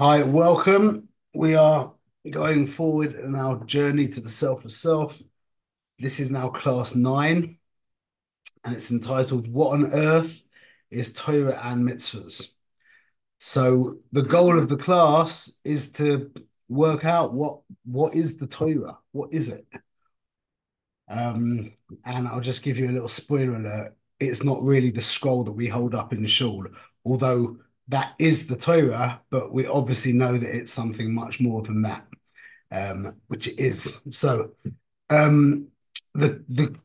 Hi, welcome. We are going forward in our journey to the selfless self. This is now class nine, and it's entitled What on Earth is Torah and Mitzvahs? So the goal of the class is to work out what what is the Torah? What is it? Um, and I'll just give you a little spoiler alert. It's not really the scroll that we hold up in the shul, although that is the Torah, but we obviously know that it's something much more than that, um, which it is. So, um, the the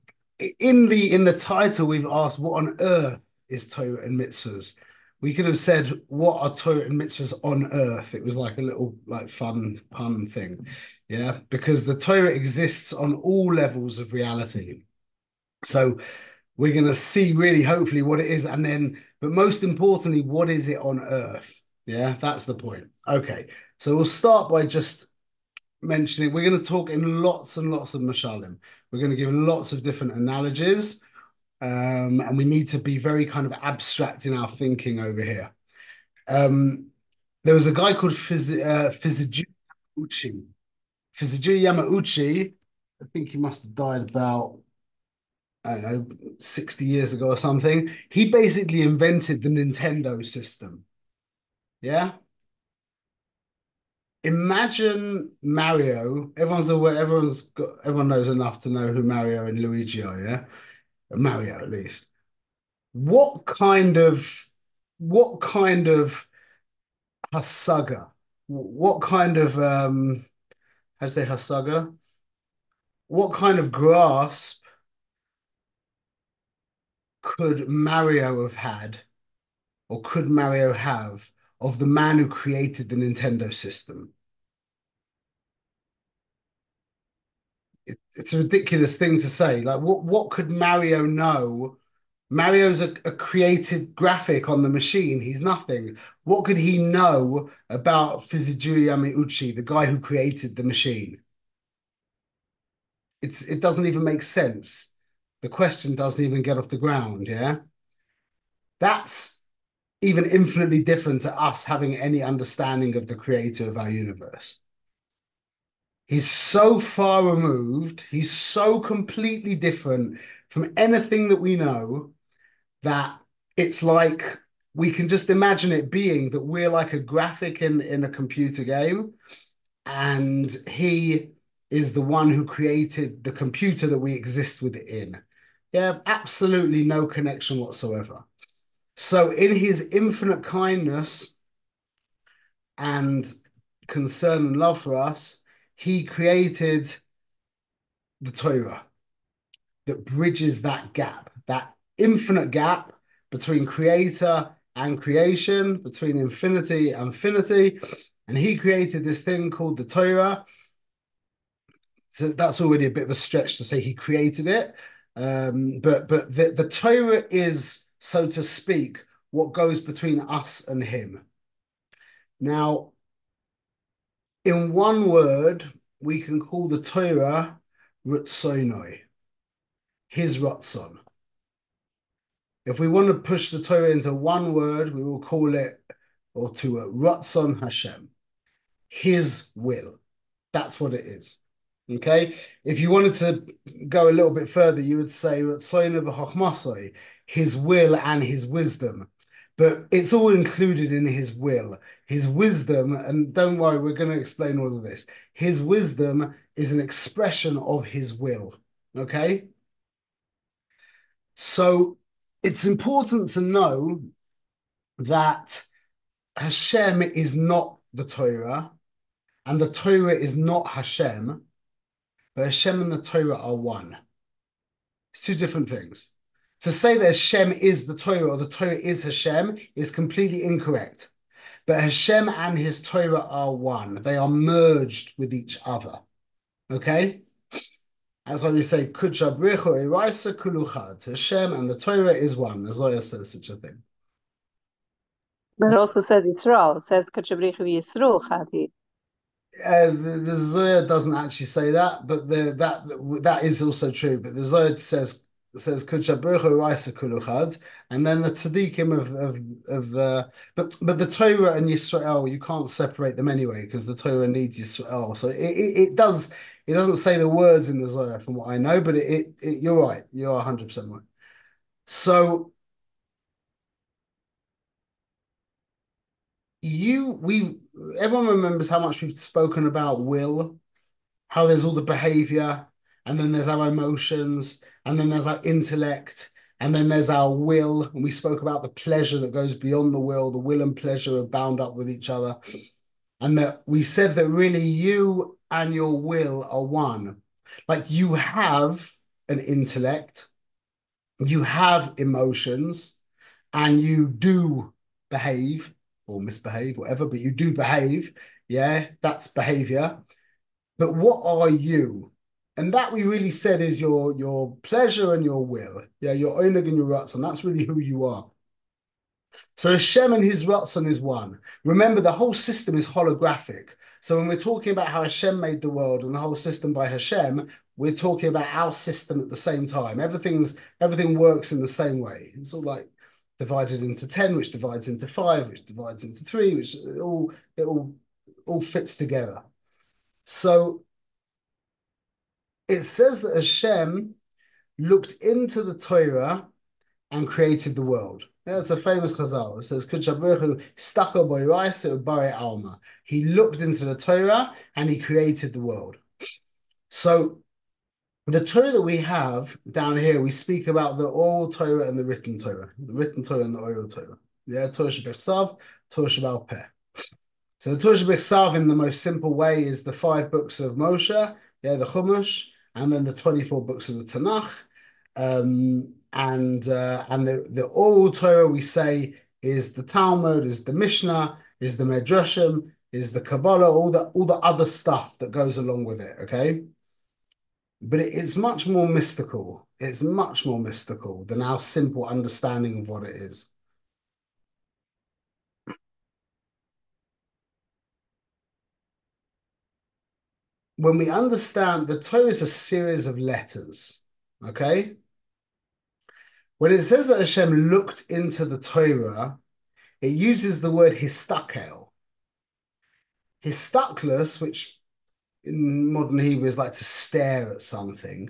in the in the title we've asked what on earth is Torah and mitzvahs. We could have said what are Torah and mitzvahs on earth. It was like a little like fun pun thing, yeah, because the Torah exists on all levels of reality. So we're going to see really hopefully what it is and then but most importantly what is it on earth? Yeah that's the point. Okay so we'll start by just mentioning we're going to talk in lots and lots of mashalim we're going to give lots of different analogies um, and we need to be very kind of abstract in our thinking over here. Um, there was a guy called Fiz, uh, Fiziju Yamauchi. Fiziju Yamauchi I think he must have died about I don't know, 60 years ago or something. He basically invented the Nintendo system. Yeah. Imagine Mario. Everyone's aware, everyone's got everyone knows enough to know who Mario and Luigi are, yeah? Mario at least. What kind of what kind of hasaga? What kind of um how to say hasaga? What kind of grasp could Mario have had, or could Mario have, of the man who created the Nintendo system? It, it's a ridiculous thing to say. Like, what what could Mario know? Mario's a, a created graphic on the machine. He's nothing. What could he know about Fiziju Yamauchi, the guy who created the machine? It's it doesn't even make sense the question doesn't even get off the ground. Yeah. That's even infinitely different to us having any understanding of the creator of our universe. He's so far removed, he's so completely different from anything that we know that it's like we can just imagine it being that we're like a graphic in, in a computer game and he is the one who created the computer that we exist within. Yeah, absolutely no connection whatsoever. So, in his infinite kindness and concern and love for us, he created the Torah that bridges that gap, that infinite gap between creator and creation, between infinity and finity. And he created this thing called the Torah. So that's already a bit of a stretch to say he created it, um, but but the, the Torah is, so to speak, what goes between us and him. Now, in one word, we can call the Torah Rutzonoi, his Ratzon. If we want to push the Torah into one word, we will call it, or to a Ratzon Hashem, his will. That's what it is. Okay, if you wanted to go a little bit further, you would say his will and his wisdom, but it's all included in his will, his wisdom. And don't worry, we're going to explain all of this. His wisdom is an expression of his will. Okay, so it's important to know that Hashem is not the Torah, and the Torah is not Hashem but Hashem and the Torah are one. It's two different things. To say that Hashem is the Torah or the Torah is Hashem is completely incorrect. But Hashem and his Torah are one. They are merged with each other. Okay? That's why we say Kudsha Bricho Eraisa Kuluchad. Hashem and the Torah is one. The Zohar says such a thing. But it also says Yisrael. It says Kudsha Bricho Yisrael Chati. Uh, the, the doesn't actually say that, but the, that that is also true. But the Zohar says says Kuluchad, and then the tzaddikim of of of uh, but but the Torah and Yisrael you can't separate them anyway because the Torah needs Yisrael. So it, it, it, does it doesn't say the words in the Zohar from what I know, but it, it you're right, you're hundred percent right. So you we everyone remembers how much we've spoken about will, how there's all the behavior, and then there's our emotions and then there's our intellect, and then there's our will. And we spoke about the pleasure that goes beyond the will. The will and pleasure are bound up with each other. And that we said that really you and your will are one. Like you have an intellect, you have emotions, and you do behave or misbehave, whatever, but you do behave. Yeah, that's behavior. But what are you? and that we really said is your your pleasure and your will. Yeah, your oneg and your ratzon. That's really who you are. So Hashem and his ratzon is one. Remember, the whole system is holographic. So when we're talking about how Hashem made the world and the whole system by Hashem, we're talking about our system at the same time. Everything's everything works in the same way. It's all like divided into 10, which divides into five, which divides into three, which it all it all all fits together. So it says that Hashem looked into the Torah and created the world. Yeah, a famous chazal. It says, alma. He looked into the Torah and he created the world. So the Torah that we have down here, we speak about the oral Torah and the written Torah, the written Torah and the oral Torah. Yeah, Torah Shabbat Torah Peh. So the Torah Shabbat in the most simple way is the five books of Moshe, yeah, the Chumash, and then the 24 books of the Tanakh. Um, and uh, and the, the oral Torah we say is the Talmud, is the Mishnah, is the Medrashim, is the Kabbalah, all the all the other stuff that goes along with it. Okay, but it, it's much more mystical. It's much more mystical than our simple understanding of what it is. when we understand the Torah is a series of letters, okay? When it says that Hashem looked into the Torah, it uses the word histakel. Histaklus, which in modern Hebrew is like to stare at something,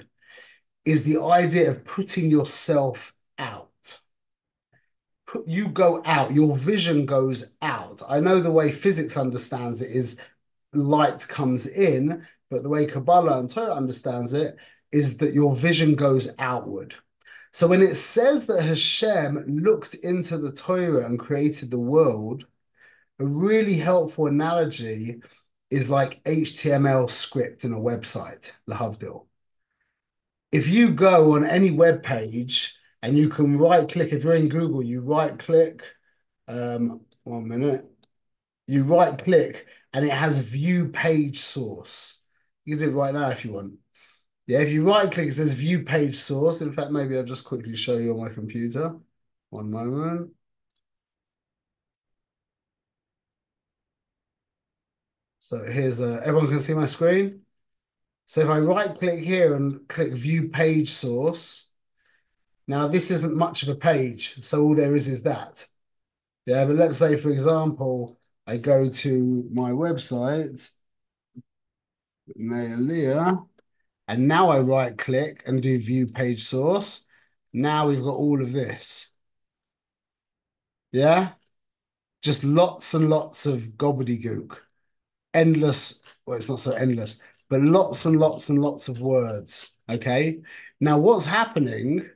is the idea of putting yourself out. Put, you go out, your vision goes out. I know the way physics understands it is light comes in, but the way Kabbalah and Torah understands it is that your vision goes outward. So when it says that Hashem looked into the Torah and created the world, a really helpful analogy is like HTML script in a website, Lahavdil. If you go on any web page and you can right click, if you're in Google, you right click, um, one minute, you right click and it has view page source. You can do it right now if you want. Yeah, if you right click, it says view page source. In fact, maybe I'll just quickly show you on my computer. One moment. So here's a, everyone can see my screen. So if I right click here and click view page source, now this isn't much of a page. So all there is is that. Yeah, but let's say, for example, I go to my website Naaliyah. And now I right click and do view page source. Now we've got all of this. Yeah? Just lots and lots of gobbledygook. Endless, well, it's not so endless, but lots and lots and lots of words. Okay. Now, what's happening?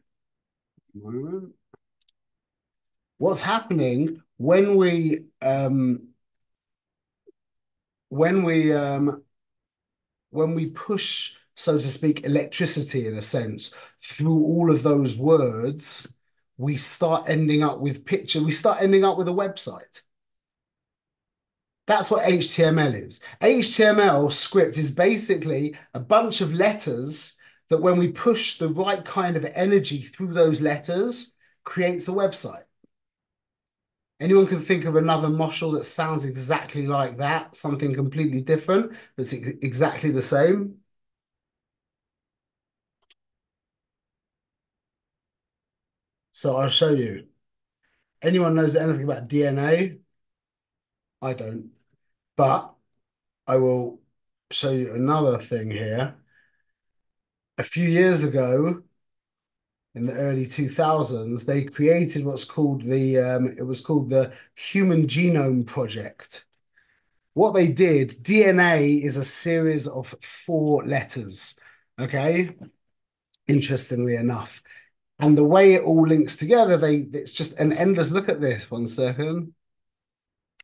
What's happening when we um when we um when we push, so to speak, electricity in a sense through all of those words, we start ending up with picture, we start ending up with a website. That's what HTML is. HTML script is basically a bunch of letters that when we push the right kind of energy through those letters, creates a website. Anyone can think of another moshel that sounds exactly like that, something completely different, but it's exactly the same. So I'll show you. Anyone knows anything about DNA? I don't. But I will show you another thing here. A few years ago, in the early 2000s, they created what's called the um, it was called the Human Genome Project. What they did, DNA is a series of four letters. Okay, interestingly enough, and the way it all links together, they it's just an endless. Look at this. One second.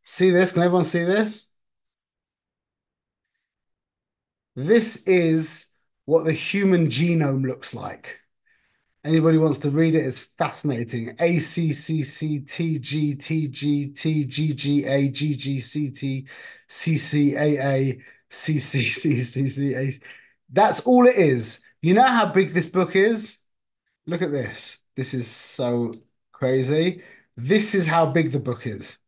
See this? Can everyone see this? This is what the human genome looks like. Anybody wants to read it? It's fascinating. A C C C T G T G T G G A G G C T C C A A C C C C C A. That's all it is. You know how big this book is? Look at this. This is so crazy. This is how big the book is.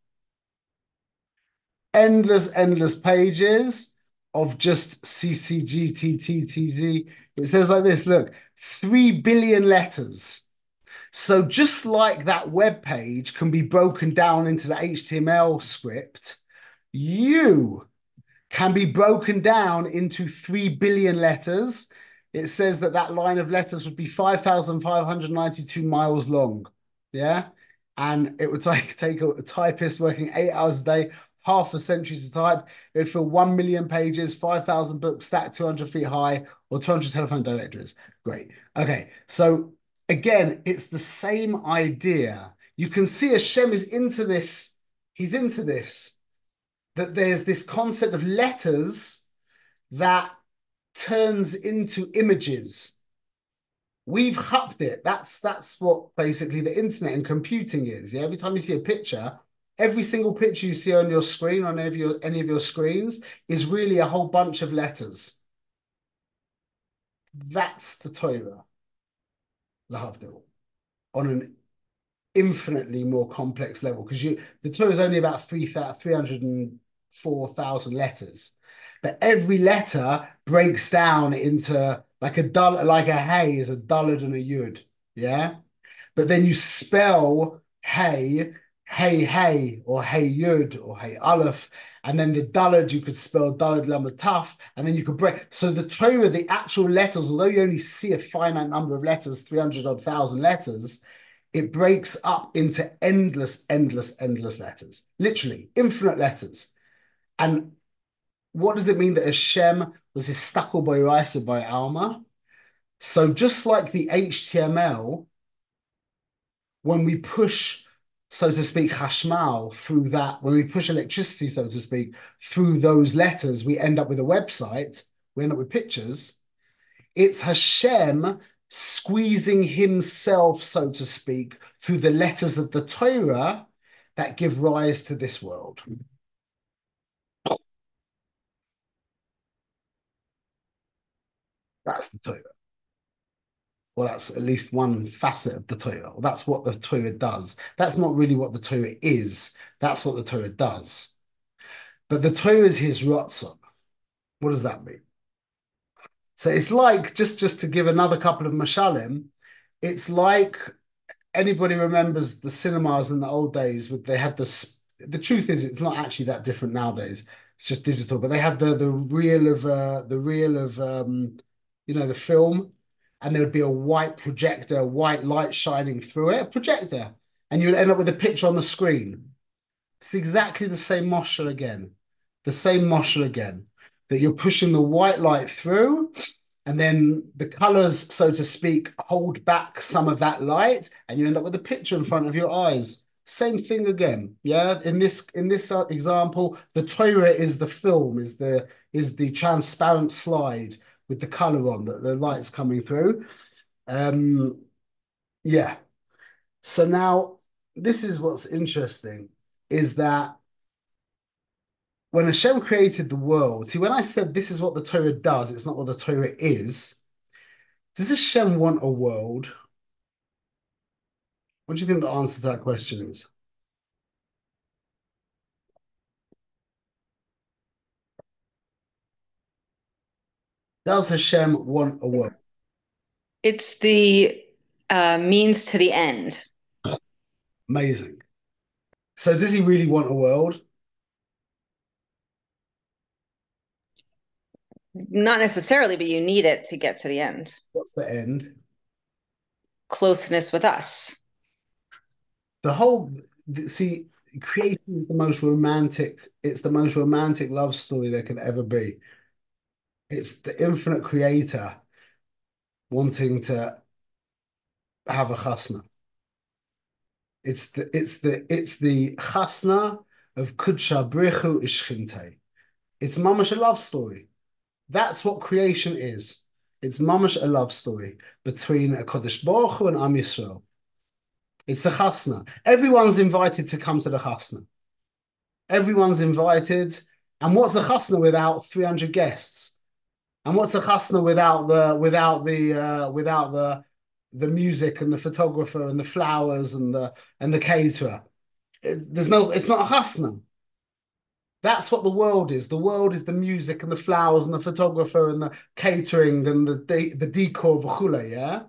Endless, endless pages of just CCGTTTZ. It says like this, look, 3 billion letters. So just like that web page can be broken down into the HTML script, you can be broken down into 3 billion letters. It says that that line of letters would be 5,592 miles long. Yeah. And it would take, take a, a typist working eight hours a day, half a century to type. It would fill 1 million pages, 5,000 books stacked 200 feet high, or 200 telephone directories. Great. Okay. So again, it's the same idea. You can see Hashem is into this. He's into this. That there's this concept of letters that turns into images. We've hupped it. That's that's what basically the internet and computing is. Yeah. Every time you see a picture, every single picture you see on your screen, on any of your any of your screens, is really a whole bunch of letters. That's the Torah, lahavdil, on an infinitely more complex level because you the Torah is only about 304,000 letters, but every letter breaks down into like a dull, like a hey is a daled and a yud, yeah. But then you spell hey hey hey or hey yud or hey aleph. And then the dalad you could spell dalad Lama Taf, and then you could break. So the Torah the actual letters although you only see a finite number of letters 300 odd thousand letters it breaks up into endless endless endless letters. Literally infinite letters. And what does it mean that Hashem was istakel by Raisa by Alma so just like the HTML when we push so to speak, hashmal through that, when we push electricity, so to speak, through those letters, we end up with a website, we end up with pictures. It's Hashem squeezing himself, so to speak, through the letters of the Torah that give rise to this world. That's the Torah. Well, that's at least one facet of the Torah. Well, that's what the Torah does. That's not really what the Torah is. That's what the Torah does. But the Torah is his ratzon. What does that mean? So it's like just just to give another couple of mashalim. It's like anybody remembers the cinemas in the old days. With they had the the truth is it's not actually that different nowadays. It's just digital. But they had the the reel of uh, the reel of um, you know the film and there would be a white projector, white light shining through it, a projector, and you would end up with a picture on the screen. It's exactly the same moshel again, the same moshel again, that you're pushing the white light through, and then the colors, so to speak, hold back some of that light, and you end up with a picture in front of your eyes. Same thing again, yeah. In this in this uh, example, the Torah is the film, is the is the transparent slide with the color on, that the light's coming through. Um, yeah. So now this is what's interesting is that when Hashem created the world, see, when I said this is what the Torah does, it's not what the Torah is. Does Hashem want a world? What do you think the answer to that question is? Does Hashem want a world? It's the uh, means to the end. Amazing. So does he really want a world? Not necessarily, but you need it to get to the end. What's the end? Closeness with us. The whole see, creation is the most romantic, it's the most romantic love story there could ever be. It's the infinite creator wanting to have a chasna. It's the it's the it's the chasna of kudsha brichu ishchinte. It's mamash a love story. That's what creation is. It's mamash a love story between a Kodesh Baruch Hu and Am Yisrael. It's a chasna. Everyone's invited to come to the chasna. Everyone's invited. And what's a chasna without 300 guests? And what's a chasna without the without the uh, without the the music and the photographer and the flowers and the and the caterer? It, there's no. It's not a chasna. That's what the world is. The world is the music and the flowers and the photographer and the catering and the de the decor v'chule, yeah.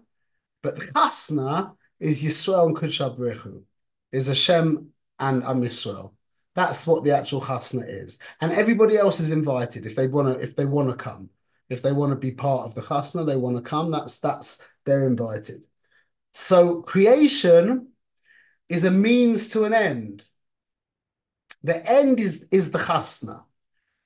But chasna is Yisrael and Kudsha is Hashem and Am Yisrael. That's what the actual chasna is, and everybody else is invited if they want to. If they want to come, if they want to be part of the chasna, they want to come. That's that's they're invited. So creation is a means to an end. The end is is the chasna.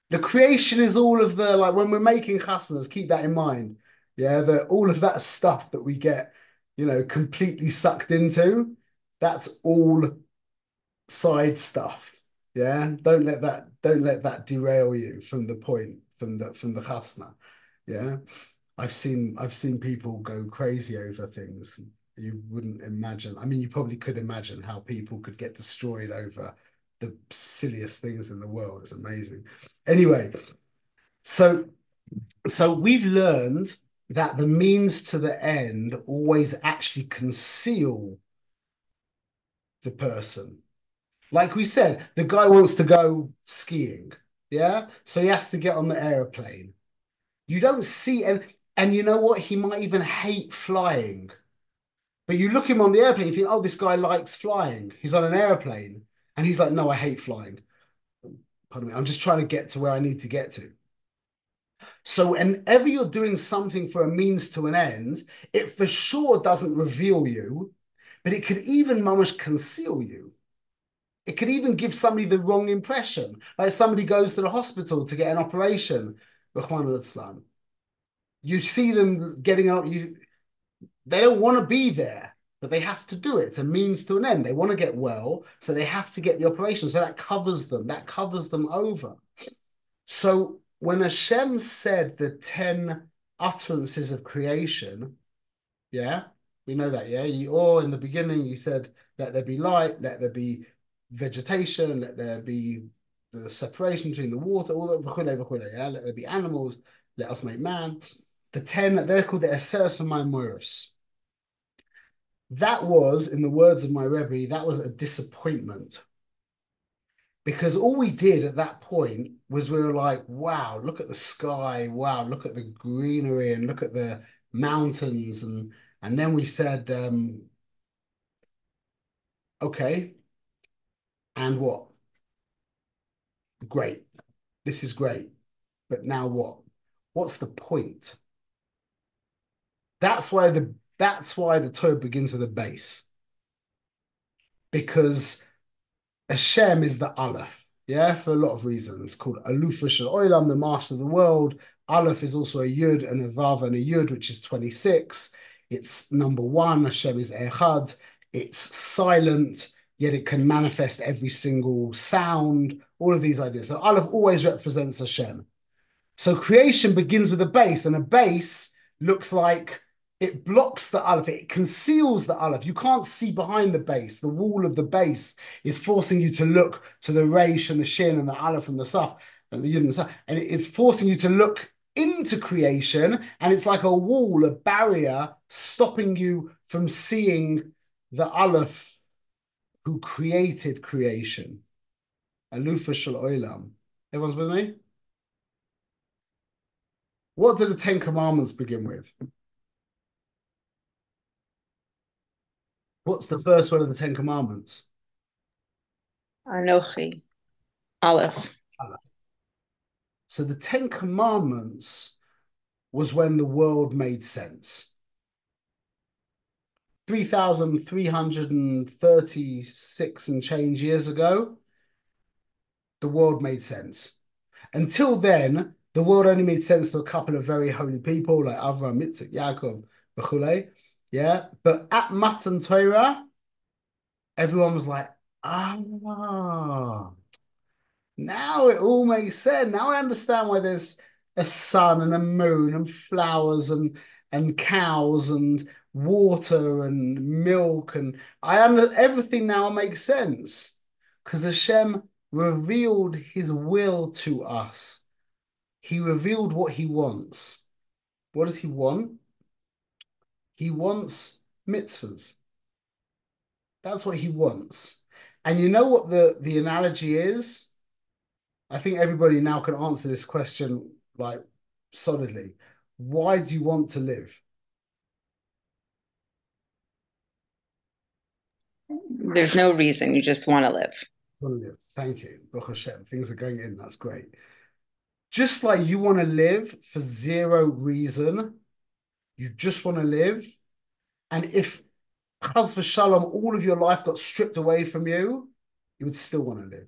The creation is all of the like when we're making chasnas. Keep that in mind. Yeah, that all of that stuff that we get, you know, completely sucked into. That's all side stuff. Yeah, don't let that don't let that derail you from the point from the from the chasna. Yeah, I've seen I've seen people go crazy over things you wouldn't imagine. I mean, you probably could imagine how people could get destroyed over the silliest things in the world. It's amazing. Anyway, so so we've learned that the means to the end always actually conceal the person. Like we said, the guy wants to go skiing, yeah? So he has to get on the airplane. You don't see and and you know what? He might even hate flying. But you look him on the airplane, you think, oh, this guy likes flying. He's on an airplane. And he's like, no, I hate flying. Pardon me. I'm just trying to get to where I need to get to. So whenever you're doing something for a means to an end, it for sure doesn't reveal you, but it could even mamish conceal you. It could even give somebody the wrong impression. Like somebody goes to the hospital to get an operation, you see them getting up, you they don't want to be there but they have to do it. It's a means to an end. They want to get well, so they have to get the operation. So that covers them. That covers them over. So when Hashem said the 10 utterances of creation, yeah, we know that, yeah. You, or in the beginning, you said, let there be light, let there be vegetation, let there be the separation between the water, all that, yeah, let there be animals, let us make man. The 10, they're called the Eseres and Maimoros that was, in the words of my Rebbe, that was a disappointment. Because all we did at that point was we were like, wow, look at the sky, wow, look at the greenery and look at the mountains. And and then we said, um, okay, and what? Great. This is great. But now what? What's the point? That's why the that's why the Torah begins with a beis. Because Hashem is the Aleph, yeah, for a lot of reasons. called Alufa Shel Olam, the master of the world. Aleph is also a Yud and a Vav and a Yud, which is 26. It's number one. Hashem is Echad. It's silent, yet it can manifest every single sound, all of these ideas. So Aleph always represents Hashem. So creation begins with a beis, and a beis looks like it blocks the aleph, it conceals the aleph. You can't see behind the beis. The wall of the beis is forcing you to look to the reish and the shin and the aleph and the saf and the yud and the saf, and it's forcing you to look into creation, and it's like a wall, a barrier stopping you from seeing the aleph who created creation. Alufa shel olam. Everyone's with me? What do the Ten Commandments begin with? What's the first one of the Ten Commandments? Anochi. Aleph. So the Ten Commandments was when the world made sense. 3,336 and change years ago, the world made sense. Until then, the world only made sense to a couple of very holy people like Avraham, Yitzhak, Yaakov, Bechule. Yeah. But at Matan Torah, everyone was like, ah, now it all makes sense. Now I understand why there's a sun and a moon and flowers and and cows and water and milk and I under everything now makes sense because Hashem revealed his will to us. He revealed what he wants. What does he want? He wants mitzvahs. That's what he wants. And you know what the, the analogy is? I think everybody now can answer this question like solidly. Why do you want to live? There's no reason. You just want to live. Want to live. Thank you. Baruch Hashem. Things are going in. That's great. Just like you want to live for zero reason, you just want to live. And if chas v'shalom, all of your life got stripped away from you, you would still want to live.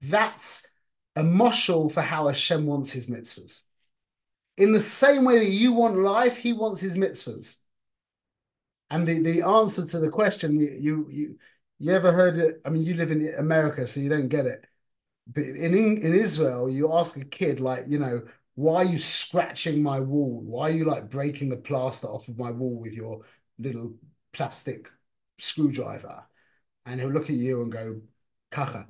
That's a moshel for how Hashem wants his mitzvahs. In the same way that you want life, he wants his mitzvahs. And the, the answer to the question, you you you ever heard it? I mean, you live in America, so you don't get it. But in in Israel, you ask a kid like, you know, why are you scratching my wall? Why are you like breaking the plaster off of my wall with your little plastic screwdriver? And he'll look at you and go, kacha.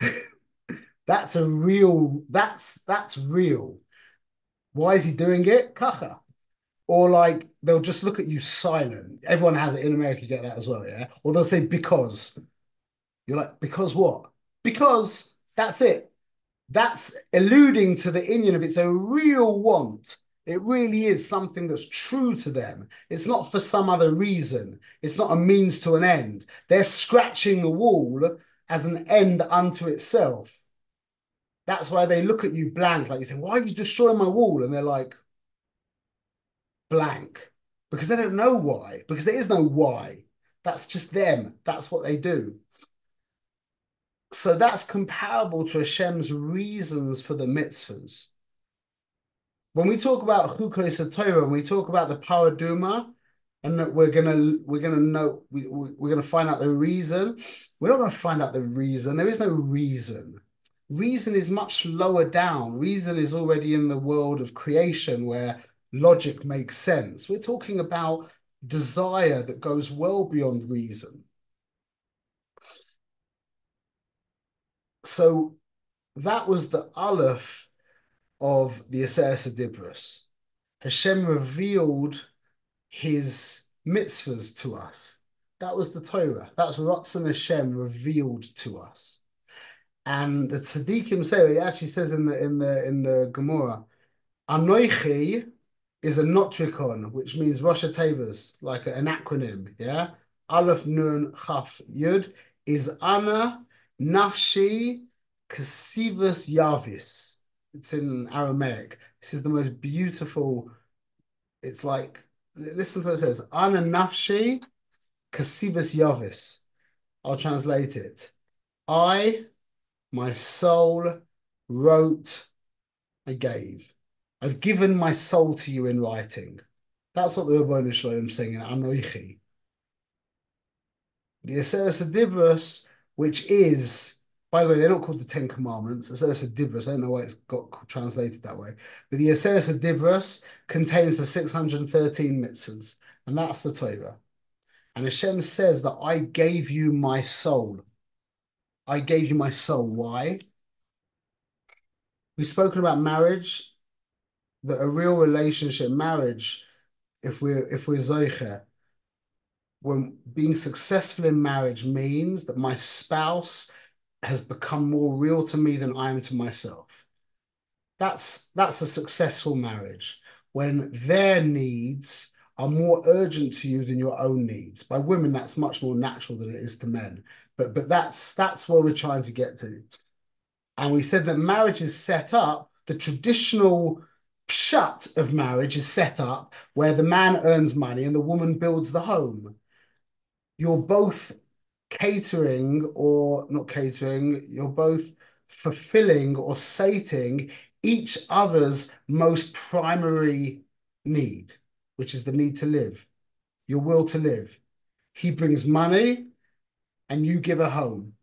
that's a real, that's that's real. Why is he doing it? Kacha. Or like they'll just look at you silent. Everyone has it in America, you get that as well, yeah? Or they'll say because. You're like, because what? Because that's it. That's alluding to the inyan of it's a real want. It really is something that's true to them. It's not for some other reason. It's not a means to an end. They're scratching the wall as an end unto itself. That's why they look at you blank, like you say, Why are you destroying my wall? And they're like, blank because they don't know why, because there is no why. That's just them. That's what they do. So that's comparable to Hashem's reasons for the mitzvahs. When we talk about Chukos Torah, when we talk about the para aduma, and that we're gonna we're gonna know we, we're gonna find out the reason. We're not gonna find out the reason. There is no reason. Reason is much lower down. Reason is already in the world of creation where logic makes sense. We're talking about desire that goes well beyond reason. So that was the Aleph of the Aseret Dibros. Hashem revealed his mitzvahs to us. That was the Torah. That's what Ratzon Hashem revealed to us. And the tzaddikim say, he actually says in the in the in the Gemara, Anoichi is a notarikon, which means Rosh Tevas, like an acronym. Yeah. Aleph Nun Chaf Yud is Ana Nafshi Kasivus Yavis. It's in Aramaic. This is the most beautiful. It's like, listen to what it says Ana Nafshi Kasivus Yavis. I'll translate it. I, my soul, wrote, I gave. I've given my soul to you in writing. That's what the Ribono Shel Olam saying in Anoichi. The Aseret Dibros, which is, by the way, they're not called the Ten Commandments. Aseret Dibros, I don't know why it's got translated that way. But the Aseret Dibros contains the 613 mitzvahs, and that's the Torah. And Hashem says that I gave you my soul. I gave you my soul. Why? We've spoken about marriage that a real relationship, marriage, if we're if we're zoiche, when being successful in marriage means that my spouse has become more real to me than I am to myself. That's that's a successful marriage when their needs are more urgent to you than your own needs. By women, that's much more natural than it is to men. But but that's that's where we're trying to get to. And we said that marriage is set up, the traditional pshat of marriage is set up where the man earns money and the woman builds the home. You're both catering or not catering, you're both fulfilling or sating each other's most primary need, which is the need to live, your will to live. He brings money and you give a home.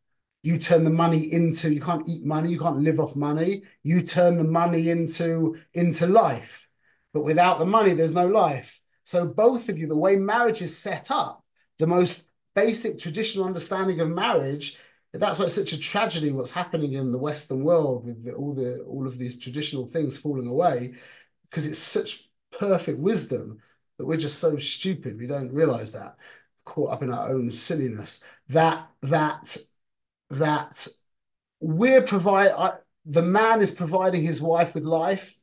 You turn the money into, you can't eat money, you can't live off money. You turn the money into, into life. But without the money, there's no life. So both of you, the way marriage is set up, the most basic traditional understanding of marriage that's why it's such a tragedy what's happening in the Western world with the, all the all of these traditional things falling away, because it's such perfect wisdom that we're just so stupid we don't realize that, caught up in our own silliness. That that that we're provide the man is providing his wife with life,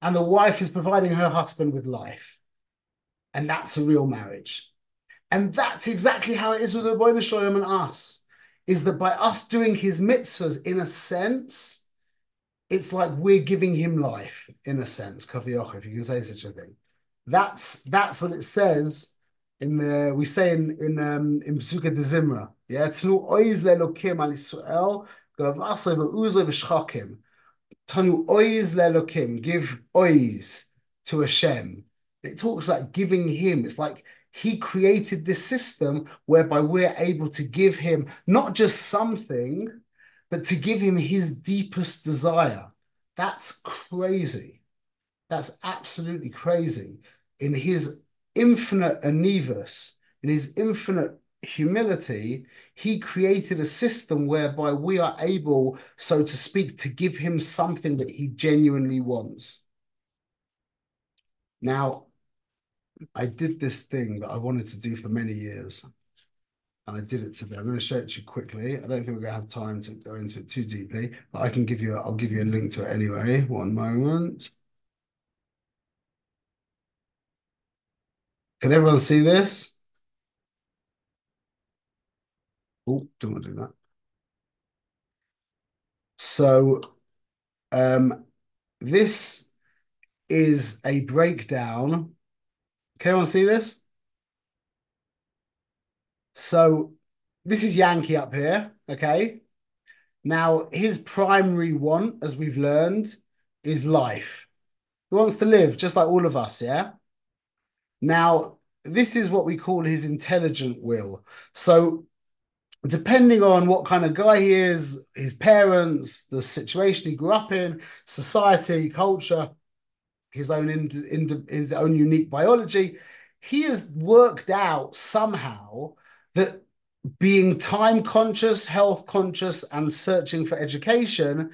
and the wife is providing her husband with life, and that's a real marriage. And that's exactly how it is with the Boy Shalom and us is that by us doing his mitzvahs, in a sense, it's like we're giving him life, in a sense, kavioch, if you can say such a thing. That's that's what it says in the we say in in um in Pesukei de Zimra. Yeah, tnu oiz lelokim al Yisrael, gavasle be'uzle b'shchakim. Tanu oiz lelokim, give oiz to Hashem. It talks about giving him. It's like he created this system whereby we're able to give him not just something, but to give him his deepest desire. That's crazy. That's absolutely crazy. In his infinite anivus, in his infinite humility, he created a system whereby we are able, so to speak, to give him something that he genuinely wants. Now, I did this thing that I wanted to do for many years. And I did it today. I'm going to show it to you quickly. I don't think we're going to have time to go into it too deeply, but I can give you. I'll give you a link to it anyway. One moment. Can everyone see this? Oh, don't want to do that. So, um, this is a breakdown can anyone see this? So this is Yankee up here, okay? Now, his primary want, as we've learned, is life. He wants to live just like all of us, yeah? Now, this is what we call his intelligent will. So, depending on what kind of guy he is, his parents, the situation he grew up in, society, culture, his own in, in, his own unique biology, he has worked out somehow that being time conscious, health conscious, and searching for education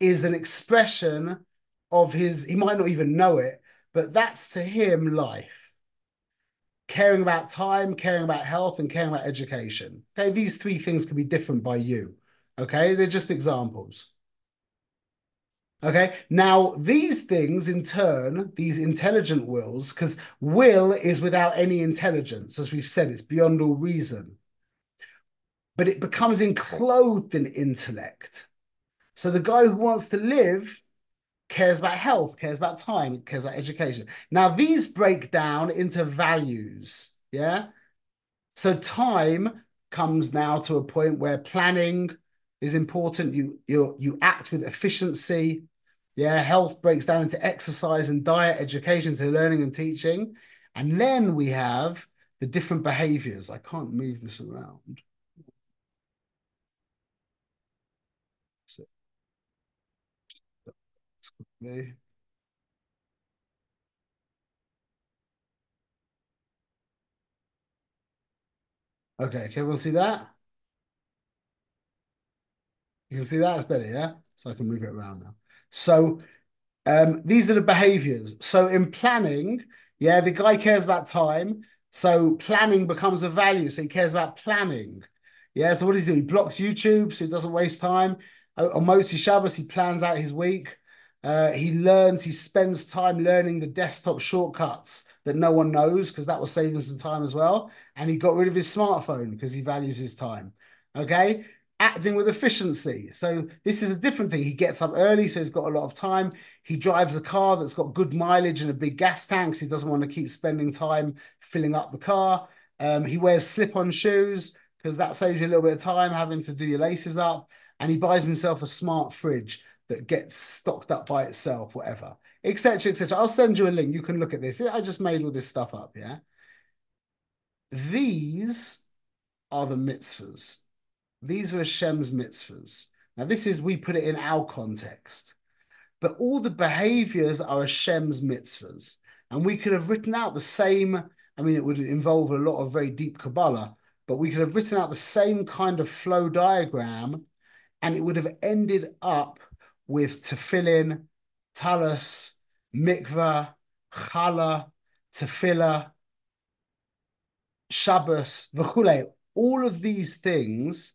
is an expression of his, he might not even know it, but that's to him life. Caring about time, caring about health, and caring about education. Okay, these three things can be different by you. Okay, they're just examples. Okay. Now, these things in turn, these intelligent wills, because will is without any intelligence, as we've said, it's beyond all reason. But it becomes enclosed in intellect. So the guy who wants to live cares about health, cares about time, cares about education. Now, these break down into values. Yeah. So time comes now to a point where planning is important. You you you act with efficiency. Yeah, health breaks down into exercise and diet, education to learning and teaching. And then we have the different behaviors. I can't move this around. Okay, can everyone see that? You can see that? It's better, yeah? So I can move it around now. So um, these are the behaviors. So in planning, yeah, the guy cares about time. So planning becomes a value. So he cares about planning. Yeah. So what does he do? He blocks YouTube so he doesn't waste time. On Motzei Shabbos, he plans out his week. Uh, he learns, he spends time learning the desktop shortcuts that no one knows because that will save him some time as well. And he got rid of his smartphone because he values his time. Okay. Acting with efficiency. So this is a different thing. He gets up early, so he's got a lot of time. He drives a car that's got good mileage and a big gas tank, so he doesn't want to keep spending time filling up the car. Um, he wears slip-on shoes because that saves you a little bit of time having to do your laces up. And he buys himself a smart fridge that gets stocked up by itself, whatever, etc., etc. I'll send you a link. You can look at this. I just made all this stuff up. Yeah. These are the mitzvahs. These are Hashem's mitzvahs. Now, this is, we put it in our context, but all the behaviors are Hashem's mitzvahs. And we could have written out the same, I mean, it would involve a lot of very deep Kabbalah, but we could have written out the same kind of flow diagram and it would have ended up with tefillin, talus, mikvah, challah, tefillah, Shabbos, v'chule. All of these things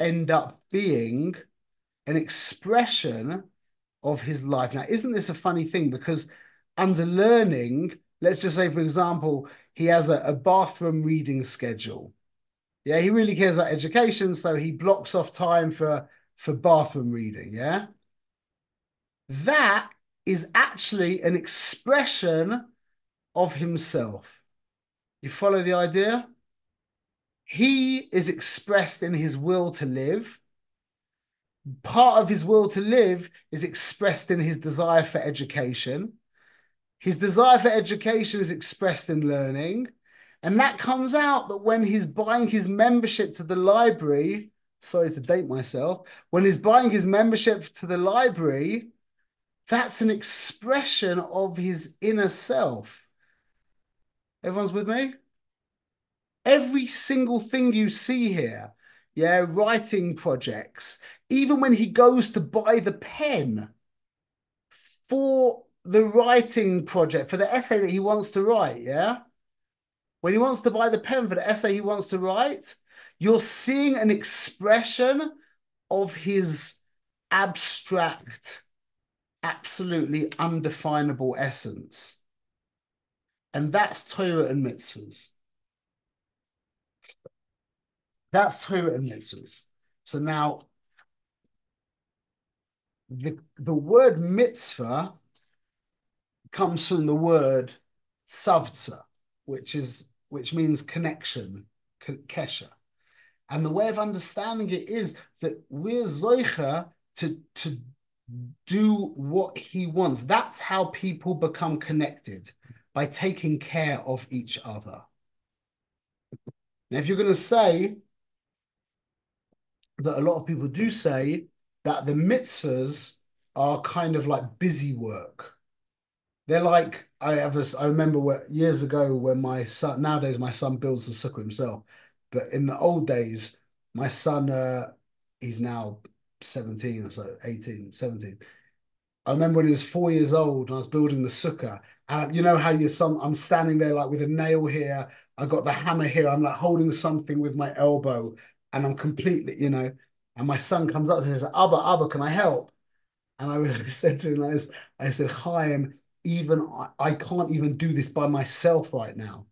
end up being an expression of his life. Now, isn't this a funny thing? Because under learning, let's just say, for example, he has a, a bathroom reading schedule. Yeah, he really cares about education, so he blocks off time for for bathroom reading. Yeah, that is actually an expression of himself. You follow the idea? He is expressed in his will to live. Part of his will to live is expressed in his desire for education. His desire for education is expressed in learning. And that comes out that when he's buying his membership to the library, sorry to date myself, when he's buying his membership to the library, that's an expression of his inner self. Everyone's with me? Every single thing you see here, yeah, writing projects, even when he goes to buy the pen for the writing project, for the essay that he wants to write, yeah? When he wants to buy the pen for the essay he wants to write, you're seeing an expression of his abstract, absolutely undefinable essence. And that's Torah and mitzvahs. That's Torah and mitzvahs. So now, the, the word mitzvah comes from the word savtza, which is which means connection, kesha. And the way of understanding it is that we're zoicha to, to do what he wants. That's how people become connected by taking care of each other. Now, if you're going to say that a lot of people do say that the mitzvahs are kind of like busy work. They're like I have a, I remember where, years ago when my son nowadays my son builds the sukkah himself, but in the old days my son uh, he's now 17 or so 18 17 I remember when he was four years old and I was building the sukkah and you know how you're some I'm standing there like with a nail here I got the hammer here I'm like holding something with my elbow and I'm completely, you know, and my son comes up and says, Abba, Abba, can I help? And I said to him, I, I said, Chaim, even I, I can't even do this by myself right now.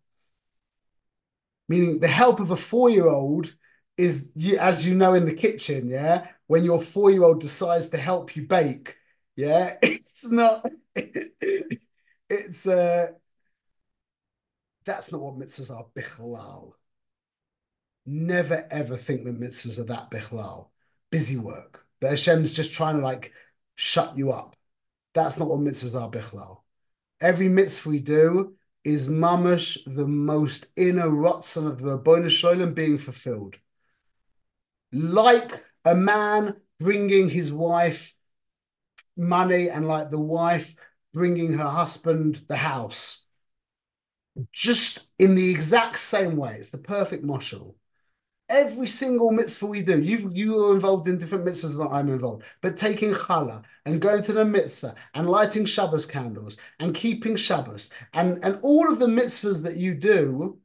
Meaning the help of a four-year-old is, as you know, in the kitchen, yeah? When your four-year-old decides to help you bake, yeah? It's not, it's, uh, that's not what mitzvahs are, bichlal. Never ever think that mitzvahs are that bichlal. Busy work. That Hashem's just trying to like shut you up. That's not what mitzvahs are bichlal. Every mitzvah we do is mamash the most inner rotzen of the Ribono Shel Olam being fulfilled. Like a man bringing his wife money and like the wife bringing her husband the house. Just in the exact same way. It's the perfect moshul. Every single mitzvah we do, you you are involved in different mitzvahs that I'm involved, but taking challah and going to the mitzvah and lighting Shabbos candles and keeping Shabbos and, and all of the mitzvahs that you do,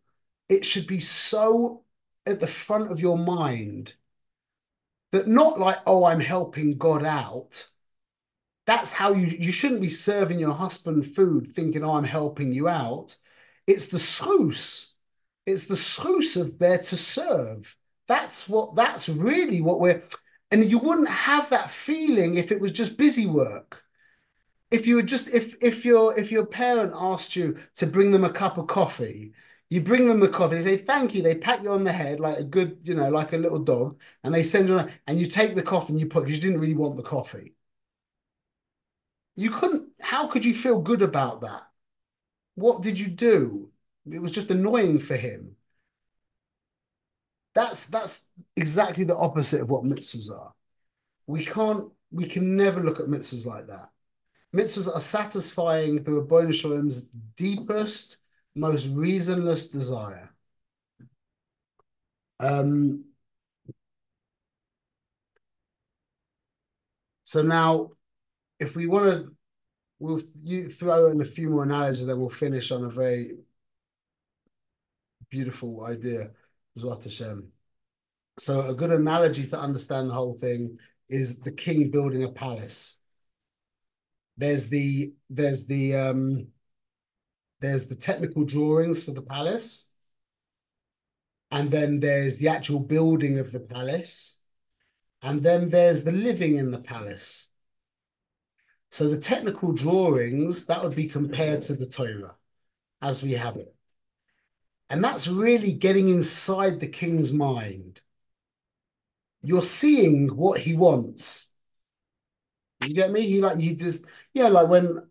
it should be so at the front of your mind that not like, oh, I'm helping God out. that's how you you shouldn't be serving your husband food thinking oh, I'm helping you out. It's the zchus. It's the zchus of there to serve. That's what that's really what we're and you wouldn't have that feeling if it was just busy work. If you were just if if your if your parent asked you to bring them a cup of coffee, you bring them the coffee, they say thank you, they pat you on the head like a good, you know, like a little dog, and they send you and you take the coffee and you put because you didn't really want the coffee. You couldn't, how could you feel good about that? What did you do? It was just annoying for him. That's that's exactly the opposite of what mitzvahs are. We can't, we can never look at mitzvahs like that. Mitzvahs are satisfying the Shel deepest, most reasonless desire. Um, so now, if we want to, we'll you throw in a few more analogies, then we'll finish on a very beautiful idea. Hashem. So a good analogy to understand the whole thing is the king building a palace. There's the there's the um there's the technical drawings for the palace. And then there's the actual building of the palace. And then there's the living in the palace. So the technical drawings, that would be compared to the Torah as we have it. And that's really getting inside the king's mind. You're seeing what he wants. You get me? He like you just yeah, like when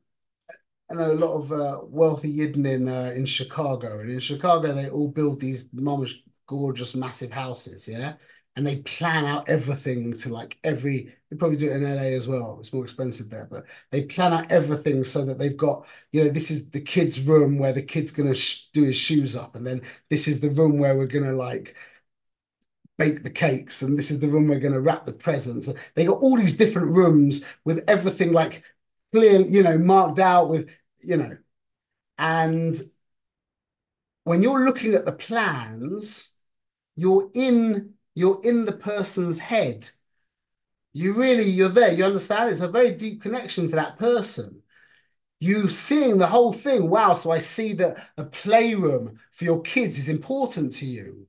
I know a lot of uh, wealthy Yidden in uh, in Chicago, and in Chicago they all build these momish, gorgeous, massive houses, yeah, and they plan out everything to like every. They probably do it in LA as well. It's more expensive there, but they plan out everything so that they've got, you know, this is the kid's room where the kid's gonna do his shoes up, and then this is the room where we're gonna like bake the cakes, and this is the room we're gonna wrap the presents. They got all these different rooms with everything like clearly you know, marked out with you know, and when you're looking at the plans, you're in you're in the person's head. You really you're there. You understand? It's a very deep connection to that person. You seeing the whole thing. Wow. So I see that a playroom for your kids is important to you.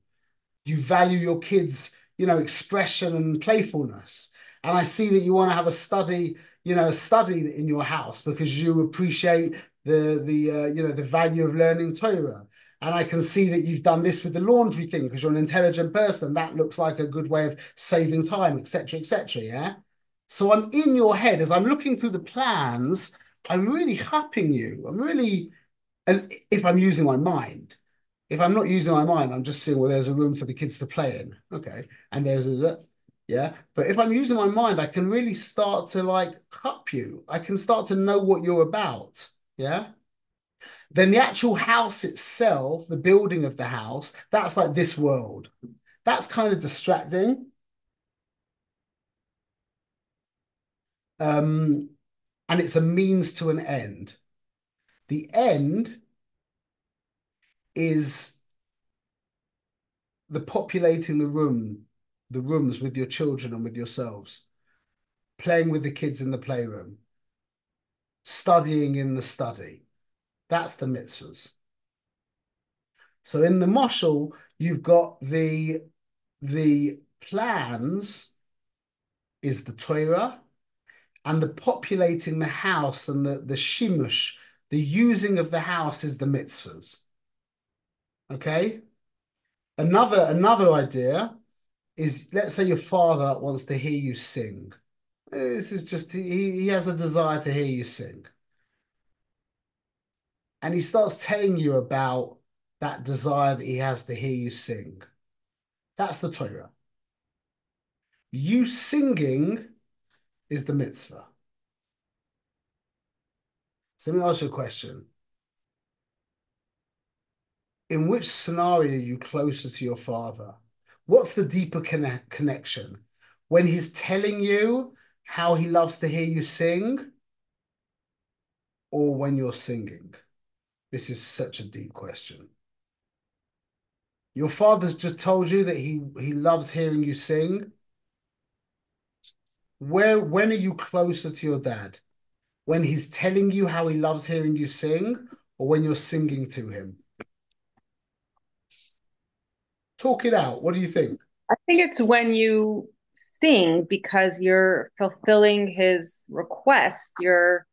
You value your kids, you know, expression and playfulness. And I see that you want to have a study you know, study in your house because you appreciate the the uh, you know the value of learning Torah. And I can see that you've done this with the laundry thing because you're an intelligent person. That looks like a good way of saving time, etc., etc. yeah. So I'm in your head as I'm looking through the plans. I'm really chapping you. I'm really, and if I'm using my mind, if I'm not using my mind, I'm just seeing well, there's a room for the kids to play in. Okay, and there's a yeah. But if I'm using my mind, I can really start to like cup you. I can start to know what you're about. Yeah. Then the actual house itself, the building of the house, that's like this world. That's kind of distracting. Um, and it's a means to an end. The end is the populating the room the rooms with your children and with yourselves, playing with the kids in the playroom, studying in the study. That's the mitzvahs. So in the moshel, you've got the the plans is the Torah, and the populating the house and the the shimush, the using of the house is the mitzvahs. Okay. Another another idea is let's say your father wants to hear you sing. This is just he, he has a desire to hear you sing. And he starts telling you about that desire that he has to hear you sing. That's the Torah. You singing is the mitzvah. So let me ask you a question. In which scenario are you closer to your father? What's the deeper connect connection? When he's telling you how he loves to hear you sing, or when you're singing? This is such a deep question. Your father's just told you that he, he loves hearing you sing. Where when are you closer to your dad? when he's telling you how he loves hearing you sing or when you're singing to him? Talk it out. What do you think? I think it's when you sing because you're fulfilling his request. You're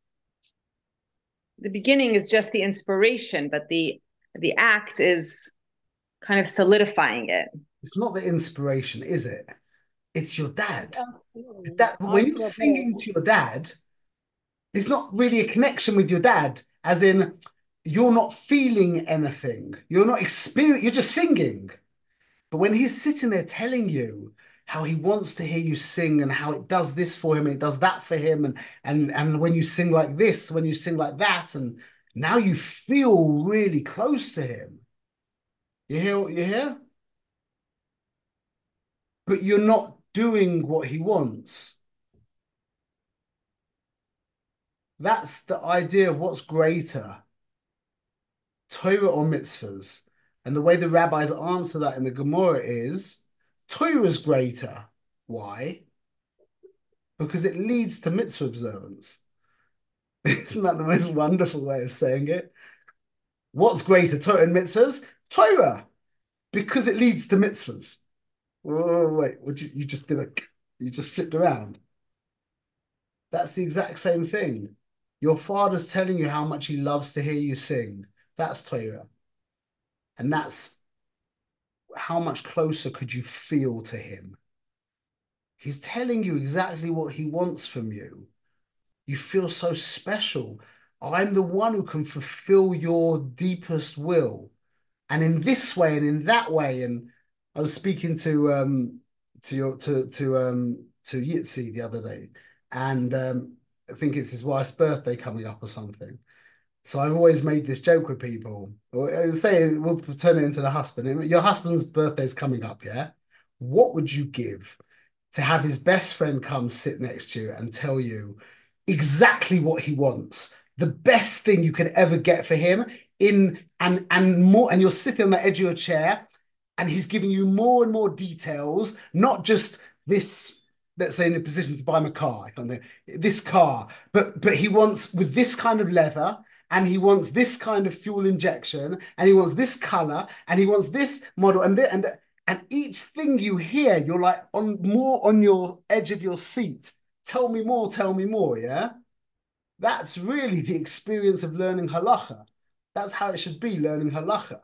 the beginning is just the inspiration, but the the act is kind of solidifying it. It's not the inspiration, is it? It's your dad. That when you're singing to your dad, it's not really a connection with your dad, as in you're not feeling anything. You're not experiencing, you're just singing. But when he's sitting there telling you how he wants to hear you sing and how it does this for him and it does that for him and and and when you sing like this, when you sing like that, and now you feel really close to him. You hear what you hear? But you're not doing what he wants. That's the idea of what's greater, Torah or mitzvahs. And the way the rabbis answer that in the Gemara is Torah is greater. Why? Because it leads to mitzvah observance. Isn't that the most wonderful way of saying it? What's greater, Torah and mitzvahs? Torah, because it leads to mitzvahs. Oh, wait, you, you just did a, you just flipped around. That's the exact same thing. Your father's telling you how much he loves to hear you sing. That's Torah. And that's how much closer could you feel to him? He's telling you exactly what he wants from you. You feel so special. I'm the one who can fulfill your deepest will. And in this way and in that way. And I was speaking to um to your to to um to Yitzi the other day, and um I think it's his wife's birthday coming up or something. So I've always made this joke with people, or uh, say we'll turn it into the husband. Your husband's birthday's coming up, yeah? What would you give to have his best friend come sit next to you and tell you exactly what he wants? The best thing you could ever get for him in and and more, and you're sitting on the edge of your chair, and he's giving you more and more details, not just this let's say in a position to buy him a car, I can't. this car, but but he wants with this kind of leather and he wants this kind of fuel injection, and he wants this color, and he wants this model, and and and each thing you hear, you're like on more on your edge of your seat. Tell me more, tell me more, yeah. That's really the experience of learning halacha. That's how it should be, learning halacha.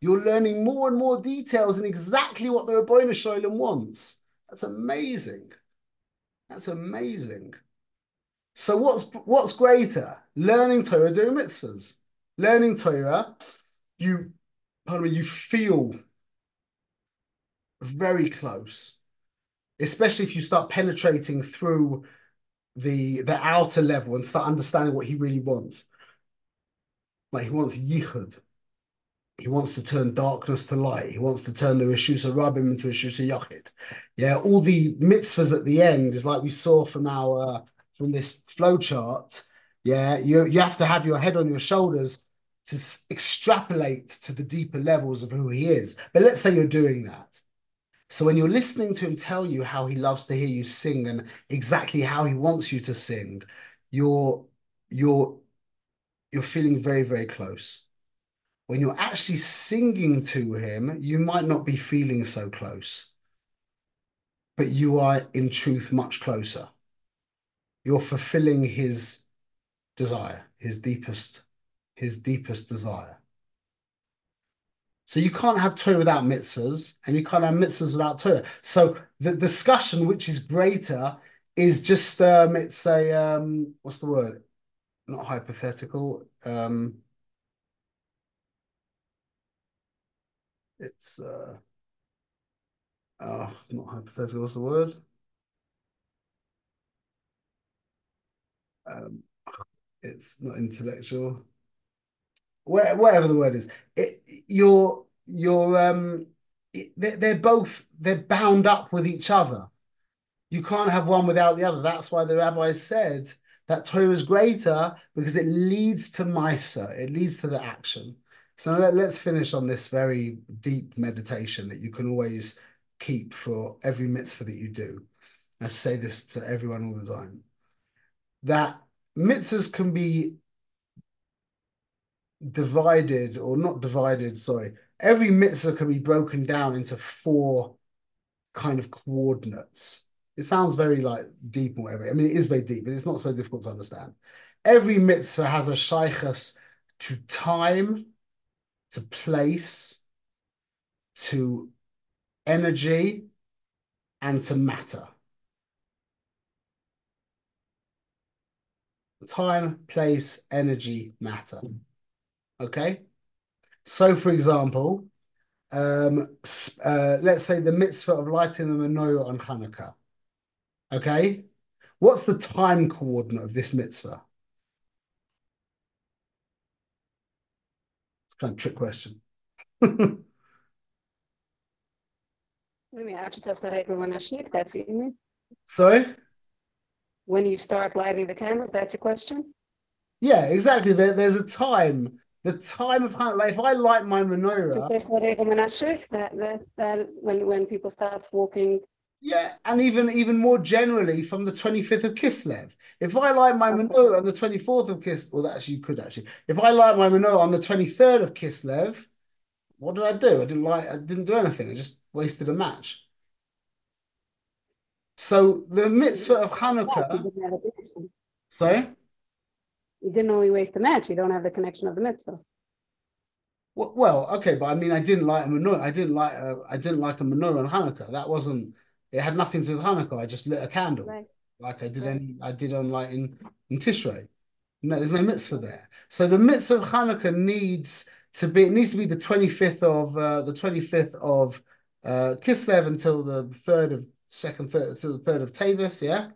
You're learning more and more details in exactly what the Ribbono Shel wants. That's amazing. That's amazing. So what's what's greater? Learning Torah, doing mitzvahs. Learning Torah, you, pardon me, you feel very close, especially if you start penetrating through the the outer level and start understanding what he really wants. Like he wants yichud. He wants to turn darkness to light. He wants to turn the Rishus Rabbim into Rishus Yachid. Yeah, all the mitzvahs at the end is like we saw from our from this flowchart, yeah, you you have to have your head on your shoulders to extrapolate to the deeper levels of who he is. But let's say you're doing that. So when you're listening to him tell you how he loves to hear you sing and exactly how he wants you to sing, you're you're you're feeling very very close. When you're actually singing to him, you might not be feeling so close, but you are in truth much closer you're fulfilling his desire, his deepest, his deepest desire. So you can't have Torah without mitzvahs, and you can't have mitzvahs without Torah. So the discussion, which is greater, is just um, it's a um, what's the word? Not hypothetical. Um, it's uh, oh, not hypothetical. What's the word? Um, it's not intellectual. Whatever the word is. It, you're you're um they're, they're both they're bound up with each other. You can't have one without the other. That's why the rabbi said that Torah is greater because it leads to maaseh, it leads to the action. So let, us finish on this very deep meditation that you can always keep for every mitzvah that you do. I say this to everyone all the time that mitzvahs can be divided or not divided, sorry. Every mitzvah can be broken down into four kind of coordinates. It sounds very like deep and whatever. I mean, it is very deep, but it's not so difficult to understand. Every mitzvah has a shaykhus to time, to place, to energy, and to matter. Time, place, energy, matter. Okay? So, for example, um, uh, let's say the mitzvah of lighting the menorah on Hanukkah. Okay? What's the time coordinate of this mitzvah? It's kind of trick question. Sorry? When you start lighting the candles, that's a question? Yeah, exactly. There, there's a time. The time of like if I light my menorah. That, that, that when when people start walking. Yeah, and even even more generally from the 25th of Kislev. If I light my menorah on the 24th of Kislev, well, actually you could actually. If I light my menorah on the 23rd of Kislev, what did I do? I didn't light. I didn't do anything. I just wasted a match. So the mitzvah of Hanukkah. Sorry? You didn't only waste the match, you don't have the connection of the mitzvah. Well, well okay, but I mean, I didn't like a menorah. I didn't like a, I didn't like a menorah on Hanukkah. That wasn't. It had nothing to do with Hanukkah. I just lit a candle, right. like I did right. any. I did on like in in Tishrei. No, there's no mitzvah there. So the mitzvah of Hanukkah needs to be. It needs to be the 25th of uh, the 25th of uh, Kislev until the third of second, third, to the third of Teves, yeah?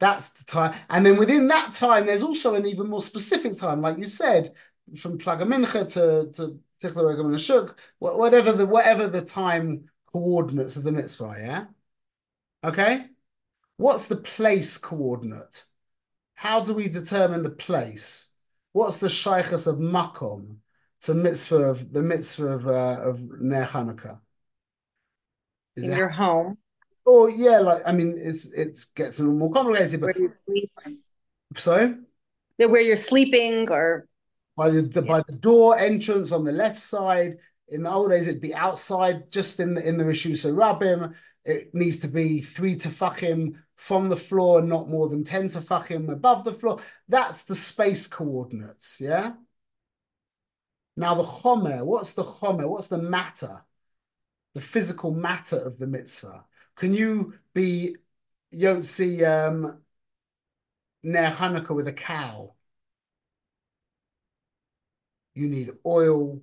That's the time. And then within that time, there's also an even more specific time, like you said, from Plag HaMincha to, to and Ashuk, whatever the whatever the time coordinates of the mitzvah, yeah? Okay? What's the place coordinate? How do we determine the place? What's the shaykhus of makom to mitzvah of the mitzvah of uh, of Ner Hanukkah? Is in your home. Oh yeah, like I mean, it's it gets a little more complicated. But sorry, yeah, where you're sleeping or by the, the yeah. by the door entrance on the left side. In the old days, it'd be outside, just in the in the Rishus Rabbim. It needs to be three tefachim from the floor, not more than ten tefachim above the floor. That's the space coordinates. Yeah. Now the chomer, what's the chomer? What's the matter? The physical matter of the mitzvah. Can you be Yotzi um, Ner Hanukkah with a cow? You need oil.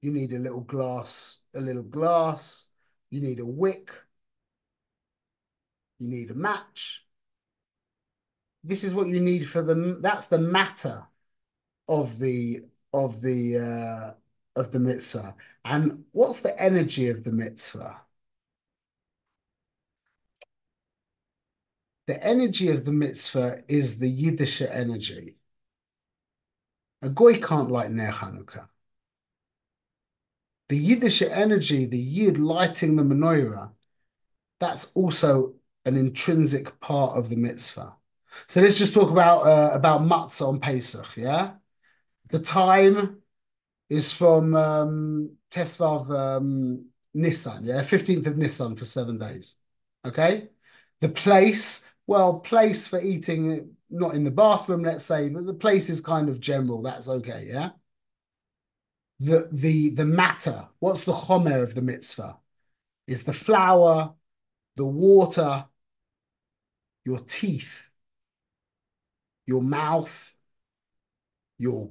You need a little glass, a little glass. You need a wick. You need a match. This is what you need for the. That's the matter of the of the uh, of the mitzvah. And what's the energy of the mitzvah? The energy of the mitzvah is the Yiddish energy. A goy can't light Ner Hanukkah. The Yiddish energy, the Yid lighting the menorah, that's also an intrinsic part of the mitzvah. So let's just talk about uh, about matzah on Pesach. Yeah, the time is from um, Tesvav um, Nissan. Yeah, fifteenth of Nissan for seven days. Okay, the place well, place for eating, not in the bathroom, let's say, but the place is kind of general. That's okay, yeah? The the the matter, what's the chomer of the mitzvah? Is the flour, the water, your teeth, your mouth, your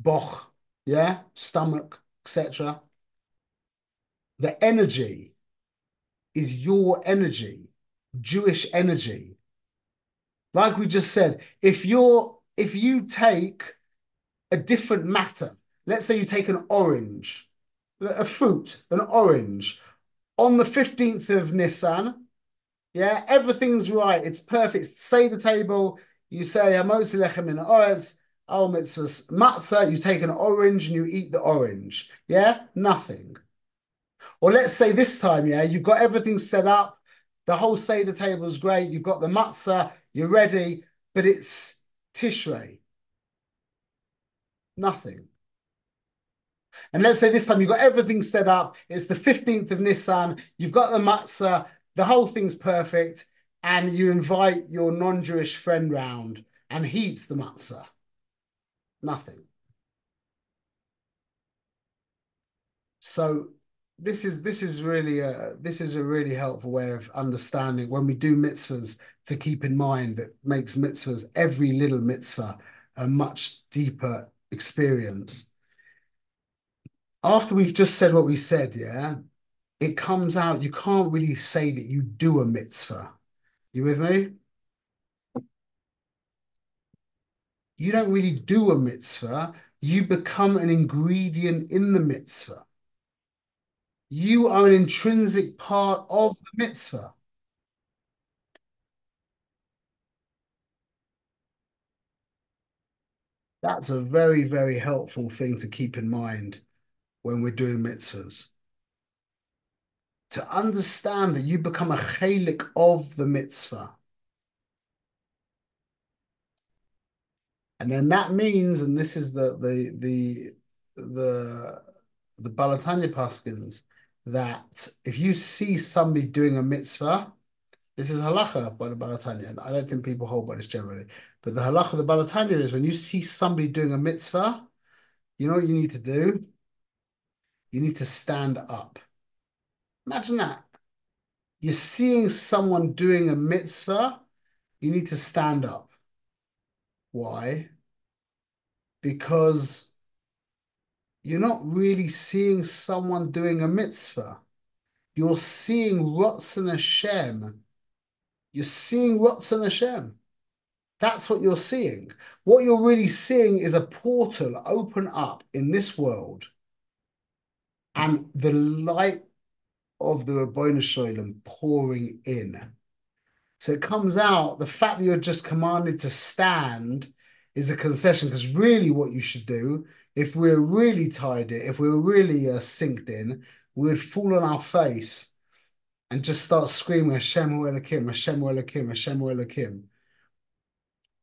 boch, yeah, stomach, etc. The energy is your energy Jewish energy. Like we just said, if you're if you take a different matter, let's say you take an orange, a fruit, an orange, on the 15th of Nissan, yeah, everything's right, it's perfect. Say the table, you say Hamotzi in oretz, al mitzvahs matzah, you take an orange and you eat the orange. Yeah, nothing. Or let's say this time, yeah, you've got everything set up, the whole Seder table is great. You've got the matzah, you're ready, but it's Tishrei. Nothing. And let's say this time you've got everything set up. It's the 15th of Nisan. You've got the matzah. The whole thing's perfect. And you invite your non-Jewish friend round and he eats the matzah. Nothing. So this is this is really a this is a really helpful way of understanding when we do mitzvahs to keep in mind that makes mitzvahs every little mitzvah a much deeper experience. After we've just said what we said, yeah, it comes out. You can't really say that you do a mitzvah. You with me? You don't really do a mitzvah. You become an ingredient in the mitzvah. You are an intrinsic part of the mitzvah. That's a very, very helpful thing to keep in mind when we're doing mitzvahs. To understand that you become a chalik of the mitzvah. And then that means, and this is the the the the the Baal HaTanya Paskins, that if you see somebody doing a mitzvah, this is halacha by the Baal HaTanya. I don't think people hold by this generally, but the halacha of the Baal HaTanya is when you see somebody doing a mitzvah, you know what you need to do? You need to stand up. Imagine that. You're seeing someone doing a mitzvah, you need to stand up. Why? Because you're not really seeing someone doing a mitzvah. You're seeing Ratzon Hashem. You're seeing Ratzon Hashem. That's what you're seeing. What you're really seeing is a portal open up in this world, and the light of the Ribono Shel Olam pouring in. So it comes out, the fact that you're just commanded to stand is a concession, because really what you should do if we're really tied in, if we're really uh, synced in, we'd fall on our face and just start screaming Hashem Elokim, Hashem Elokim, Hashem Elokim.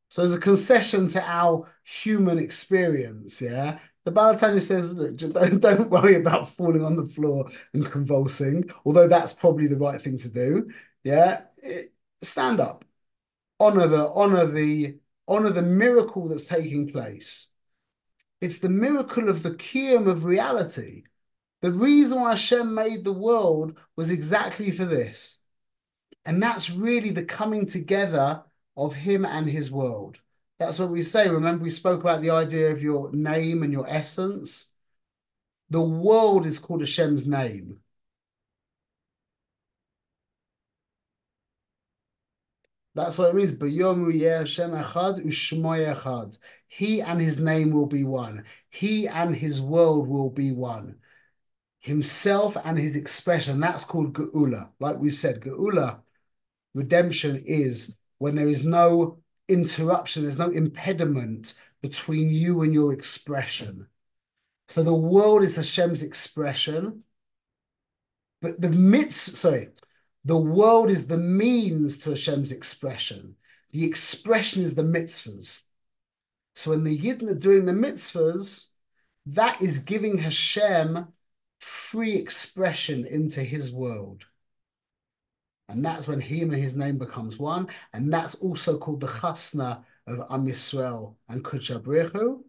So there's a concession to our human experience, yeah? The Baal HaTanya says don't worry about falling on the floor and convulsing, although that's probably the right thing to do. Yeah, it, stand up, honor the honor the honor the miracle that's taking place. It's the miracle of the kiyum of reality. The reason why Hashem made the world was exactly for this. And that's really the coming together of him and his world. That's what we say. Remember, we spoke about the idea of your name and your essence. The world is called Hashem's name. That's what it means. He and his name will be one. He and his world will be one. Himself and his expression. That's called Geula. Like we said, Geula, redemption is when there is no interruption, there's no impediment between you and your expression. So the world is Hashem's expression. But the midst, sorry, the world is the means to Hashem's expression. The expression is the mitzvahs. So when the Yidden are doing the mitzvahs, that is giving Hashem free expression into his world. And that's when him and his name becomes one. And that's also called the chasna of Am Yisrael and Kudsha Brich Hu.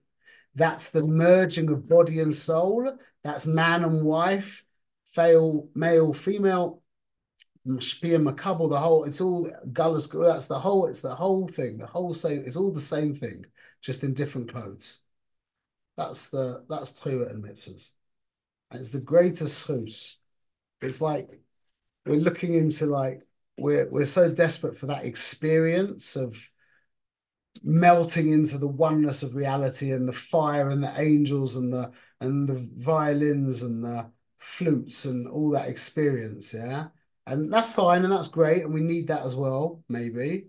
That's the merging of body and soul. That's man and wife, male, female, Mashpia Makabal, the whole, it's all Gullus, that's the whole, it's the whole thing, the whole same, it's all the same thing, just in different clothes. That's the, that's Torah and mitzvahs. And it's the greatest chus. It's like, we're looking into like, we're, we're so desperate for that experience of melting into the oneness of reality and the fire and the angels and the, and the violins and the flutes and all that experience, yeah? And that's fine and that's great. And we need that as well, maybe.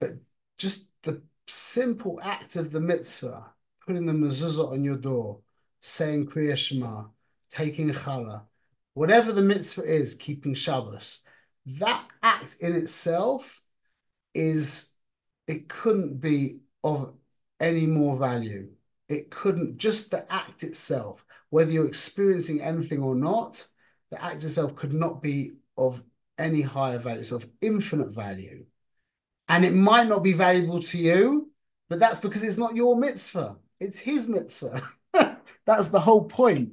But just the simple act of the mitzvah, putting the mezuzah on your door, saying Kriya Shema, taking challah, whatever the mitzvah is, keeping Shabbos, that act in itself is, it couldn't be of any more value. It couldn't, just the act itself, whether you're experiencing anything or not, the act itself could not be of any higher value. It's of infinite value. And it might not be valuable to you, but that's because it's not your mitzvah. It's his mitzvah. that's the whole point.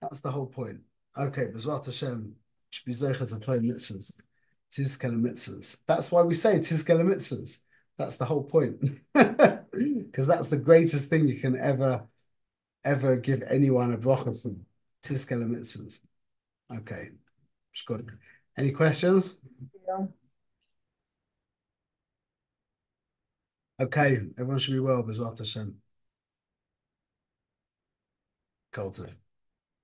That's the whole point. Okay, Bezrat Hashem should be Zocha to Torah mitzvahs. Tizkele mitzvahs. That's why we say Tizkele mitzvahs. That's the whole point. Because that's the greatest thing you can ever, ever give anyone a bracha from. Tizkele mitzvahs. Okay, good. Any questions? Yeah. Okay, everyone should be well, Bezrat Hashem. Kol tuv.